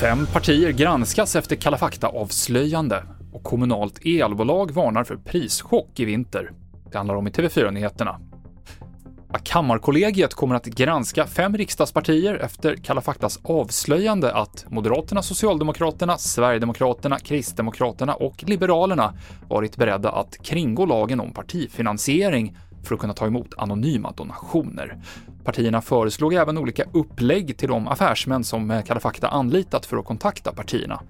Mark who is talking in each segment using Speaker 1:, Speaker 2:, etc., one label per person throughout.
Speaker 1: Fem partier granskas efter Kalla fakta-avslöjande och kommunalt elbolag varnar för prischock i vinter. Det handlar om i TV4-nyheterna. Kammarkollegiet kommer att granska fem riksdagspartier efter Kalla faktas avslöjande att Moderaterna, Socialdemokraterna, Sverigedemokraterna, Kristdemokraterna och Liberalerna varit beredda att kringgå lagen om partifinansiering för att kunna ta emot anonyma donationer. Partierna föreslog även olika upplägg till de affärsmän som Kalla fakta anlitat för att kontakta partierna.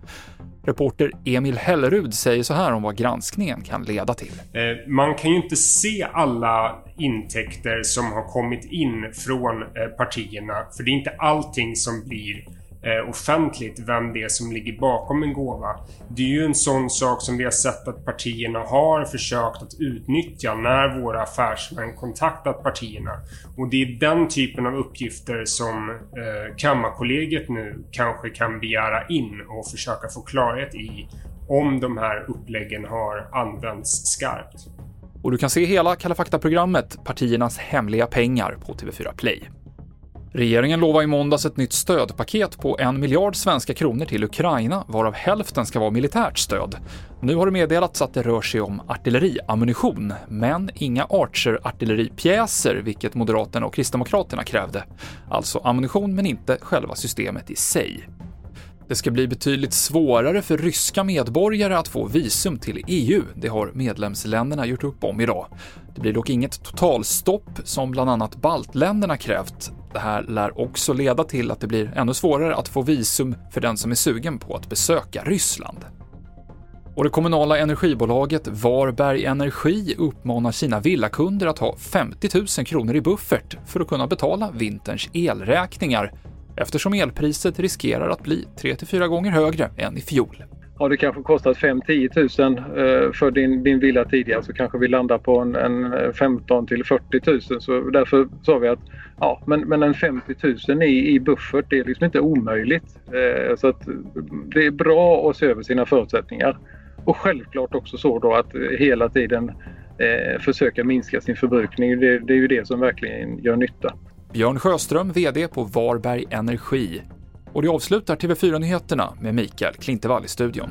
Speaker 1: Reporter Emil Hellerud säger så här om vad granskningen kan leda till.
Speaker 2: Eh, man kan ju inte se alla intäkter som har kommit in från eh, partierna, för det är inte allting som blir Eh, offentligt vem det är som ligger bakom en gåva. Det är ju en sån sak som vi har sett att partierna har försökt att utnyttja när våra affärsmän kontaktat partierna. Och det är den typen av uppgifter som eh, Kammarkollegiet nu kanske kan begära in och försöka få klarhet i om de här uppläggen har använts skarpt.
Speaker 1: Och du kan se hela Kalla fakta-programmet Partiernas hemliga pengar på TV4 Play. Regeringen lovade i måndags ett nytt stödpaket på en miljard svenska kronor till Ukraina, varav hälften ska vara militärt stöd. Nu har det meddelats att det rör sig om artilleriammunition, men inga Archer-artilleripjäser, vilket Moderaterna och Kristdemokraterna krävde. Alltså ammunition, men inte själva systemet i sig. Det ska bli betydligt svårare för ryska medborgare att få visum till EU. Det har medlemsländerna gjort upp om idag. Det blir dock inget totalstopp som bland annat baltländerna krävt. Det här lär också leda till att det blir ännu svårare att få visum för den som är sugen på att besöka Ryssland. Och det kommunala energibolaget Varberg Energi uppmanar sina villakunder att ha 50 000 kronor i buffert för att kunna betala vinterns elräkningar eftersom elpriset riskerar att bli 3-4 gånger högre än i fjol.
Speaker 3: Har det kanske kostat 5-10 000 eh, för din, din villa tidigare så kanske vi landar på en, en eh, 15 till 40 000. Så därför sa vi att ja, men, men en 50 000 i, i buffert det är liksom inte omöjligt. Eh, så att det är bra att se över sina förutsättningar. Och självklart också så då att hela tiden försöka minska sin förbrukning. Det, det är ju det som verkligen gör nytta.
Speaker 1: Björn Sjöström, VD på Varberg Energi. Och det avslutar TV4-nyheterna med Mikael Klintevall i studion.